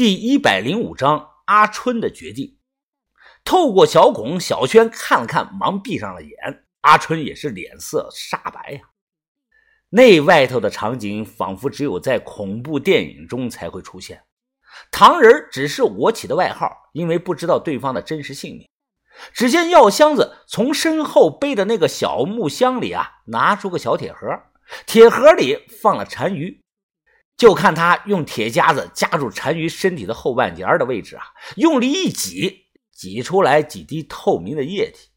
第一百零五章阿春的决定。透过小孔，小轩看了看，忙闭上了眼。阿春也是脸色煞白呀。那外头的场景仿佛只有在恐怖电影中才会出现。唐人只是我起的外号，因为不知道对方的真实姓名。只见药箱子从身后背的那个小木箱里啊，拿出个小铁盒，铁盒里放了单于。就看他用铁夹子夹住单于身体的后半截的位置啊，用力一挤，挤出来几滴透明的液体，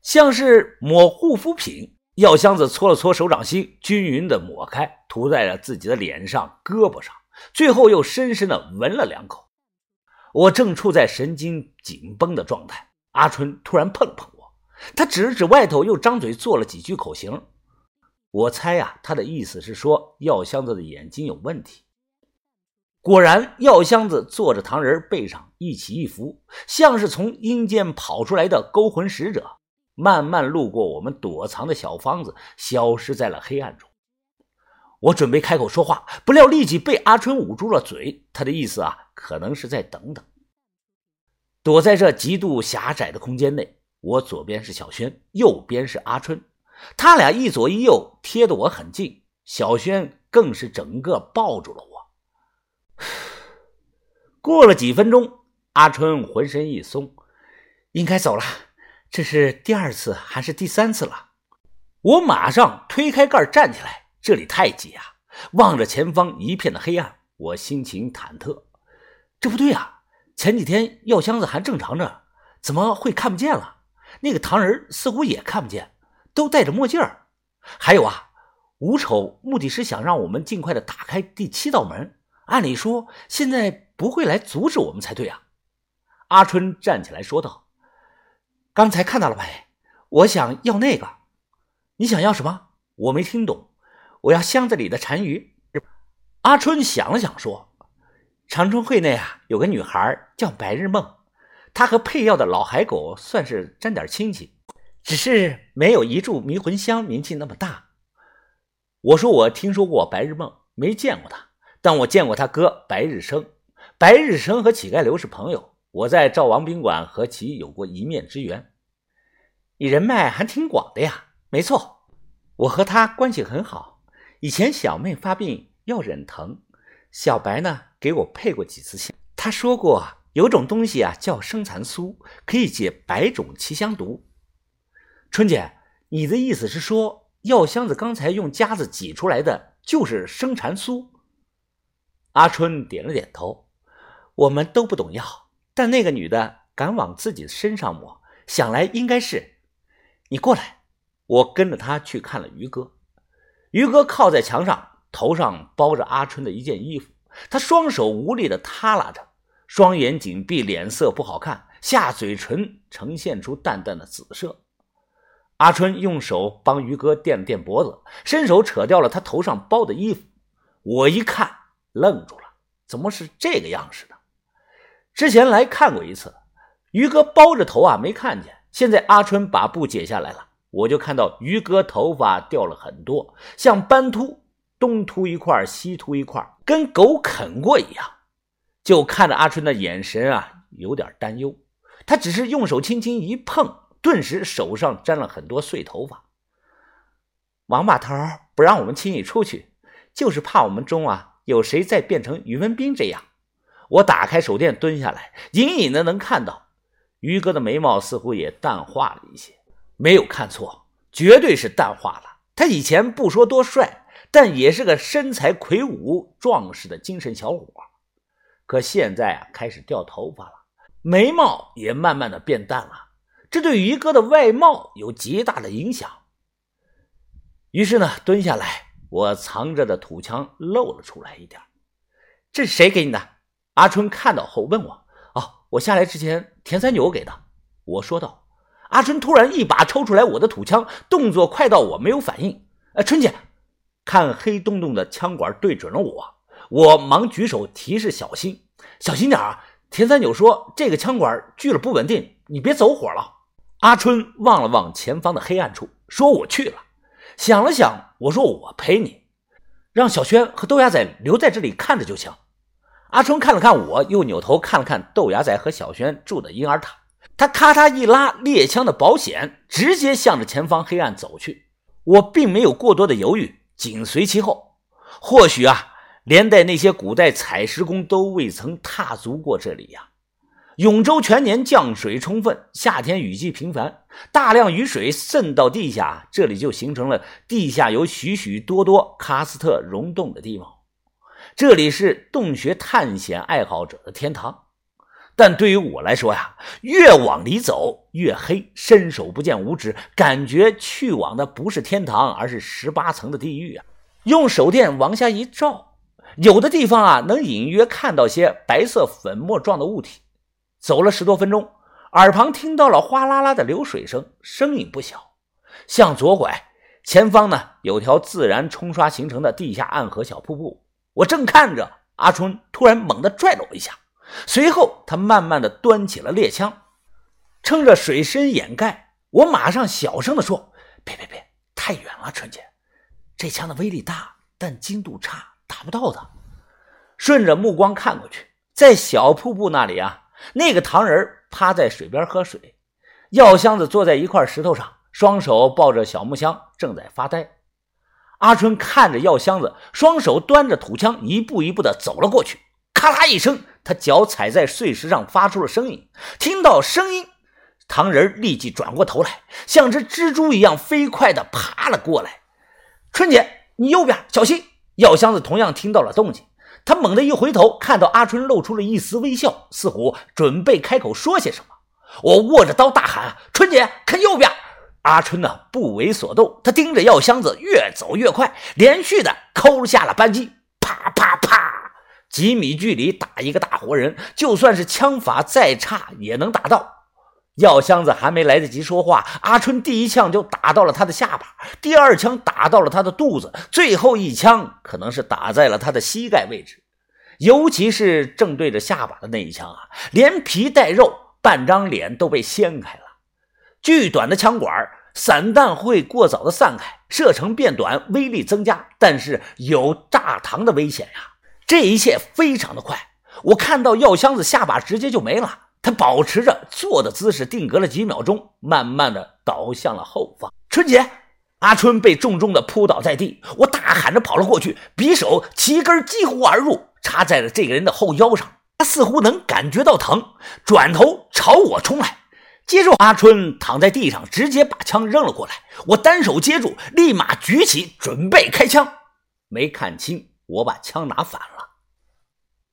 像是抹护肤品。药箱子搓了搓手掌心，均匀的抹开，涂在了自己的脸上、胳膊上，最后又深深的闻了两口。我正处在神经紧绷的状态，阿春突然碰了碰我，他指了指外头，又张嘴做了几句口型。我猜呀，他的意思是说药箱子的眼睛有问题。果然，药箱子坐着唐人背上一起一伏，像是从阴间跑出来的勾魂使者，慢慢路过我们躲藏的小方子，消失在了黑暗中。我准备开口说话，不料立即被阿春捂住了嘴。他的意思啊，可能是在等等。躲在这极度狭窄的空间内，我左边是小轩，右边是阿春。他俩一左一右贴得我很近，小轩更是整个抱住了我。过了几分钟，阿春浑身一松，应该走了。这是第二次还是第三次了？我马上推开盖站起来，这里太挤啊！望着前方一片的黑暗，我心情忐忑。这不对啊，前几天药箱子还正常着，怎么会看不见了？那个糖人似乎也看不见。都戴着墨镜，还有啊，吴丑目的是想让我们尽快的打开第七道门。按理说，现在不会来阻止我们才对啊。阿春站起来说道：“刚才看到了没？我想要那个。你想要什么？我没听懂。我要箱子里的单于。”阿春想了想说：“长春会内啊，有个女孩叫白日梦，她和配药的老海狗算是沾点亲戚。”只是没有一柱迷魂香名气那么大。我说我听说过白日梦，没见过他，但我见过他哥白日生。白日生和乞丐刘是朋友，我在赵王宾馆和其有过一面之缘。你人脉还挺广的呀。没错，我和他关系很好。以前小妹发病要忍疼，小白呢给我配过几次香。他说过有种东西啊叫生蚕酥，可以解百种奇香毒。春姐，你的意思是说，药箱子刚才用夹子挤出来的就是生蚕酥？阿春点了点头。我们都不懂药，但那个女的敢往自己身上抹，想来应该是。你过来，我跟着她去看了于哥。于哥靠在墙上，头上包着阿春的一件衣服，他双手无力的耷拉着，双眼紧闭，脸色不好看，下嘴唇呈现出淡淡的紫色。阿春用手帮于哥垫了垫脖子，伸手扯掉了他头上包的衣服。我一看，愣住了，怎么是这个样式的？之前来看过一次，于哥包着头啊，没看见。现在阿春把布解下来了，我就看到于哥头发掉了很多，像斑秃，东秃一块，西秃一块，跟狗啃过一样。就看着阿春的眼神啊，有点担忧。他只是用手轻轻一碰。顿时手上沾了很多碎头发。王把头不让我们轻易出去，就是怕我们中啊有谁再变成于文斌这样。我打开手电，蹲下来，隐隐的能看到于哥的眉毛似乎也淡化了一些。没有看错，绝对是淡化了。他以前不说多帅，但也是个身材魁梧、壮实的精神小伙。可现在啊，开始掉头发了，眉毛也慢慢的变淡了。这对于哥的外貌有极大的影响。于是呢，蹲下来，我藏着的土枪露了出来一点。这是谁给你的？阿春看到后问我：“哦，我下来之前，田三九给的。”我说道。阿春突然一把抽出来我的土枪，动作快到我没有反应。哎，春姐，看黑洞洞的枪管对准了我，我忙举手提示小心，小心点啊！田三九说：“这个枪管锯了不稳定，你别走火了。”阿春望了望前方的黑暗处，说：“我去了。”想了想，我说：“我陪你，让小轩和豆芽仔留在这里看着就行。”阿春看了看我，又扭头看了看豆芽仔和小轩住的婴儿塔，他咔嚓一拉猎枪的保险，直接向着前方黑暗走去。我并没有过多的犹豫，紧随其后。或许啊，连带那些古代采石工都未曾踏足过这里呀。永州全年降水充分，夏天雨季频繁，大量雨水渗到地下，这里就形成了地下有许许多多喀斯特溶洞的地方。这里是洞穴探险爱好者的天堂，但对于我来说呀，越往里走越黑，伸手不见五指，感觉去往的不是天堂，而是十八层的地狱啊！用手电往下一照，有的地方啊，能隐约看到些白色粉末状的物体。走了十多分钟，耳旁听到了哗啦啦的流水声，声音不小。向左拐，前方呢有条自然冲刷形成的地下暗河小瀑布。我正看着，阿春突然猛地拽了我一下，随后他慢慢的端起了猎枪，趁着水深掩盖，我马上小声的说：“别别别，太远了，春姐，这枪的威力大，但精度差，打不到的。”顺着目光看过去，在小瀑布那里啊。那个糖人趴在水边喝水，药箱子坐在一块石头上，双手抱着小木箱，正在发呆。阿春看着药箱子，双手端着土枪，一步一步的走了过去。咔啦一声，他脚踩在碎石上，发出了声音。听到声音，唐人立即转过头来，像只蜘蛛一样飞快的爬了过来。春姐，你右边小心！药箱子同样听到了动静。他猛地一回头，看到阿春露出了一丝微笑，似乎准备开口说些什么。我握着刀大喊：“春姐，看右边！”阿春呢，不为所动，他盯着药箱子越走越快，连续的扣下了扳机，啪啪啪，几米距离打一个大活人，就算是枪法再差也能打到。药箱子还没来得及说话，阿春第一枪就打到了他的下巴，第二枪打到了他的肚子，最后一枪可能是打在了他的膝盖位置，尤其是正对着下巴的那一枪啊，连皮带肉，半张脸都被掀开了。巨短的枪管，散弹会过早的散开，射程变短，威力增加，但是有炸膛的危险呀。这一切非常的快，我看到药箱子下巴直接就没了。他保持着坐的姿势，定格了几秒钟，慢慢的倒向了后方。春姐，阿春被重重的扑倒在地，我大喊着跑了过去，匕首齐根几乎而入，插在了这个人的后腰上。他似乎能感觉到疼，转头朝我冲来。接着，阿春躺在地上，直接把枪扔了过来。我单手接住，立马举起，准备开枪。没看清，我把枪拿反了。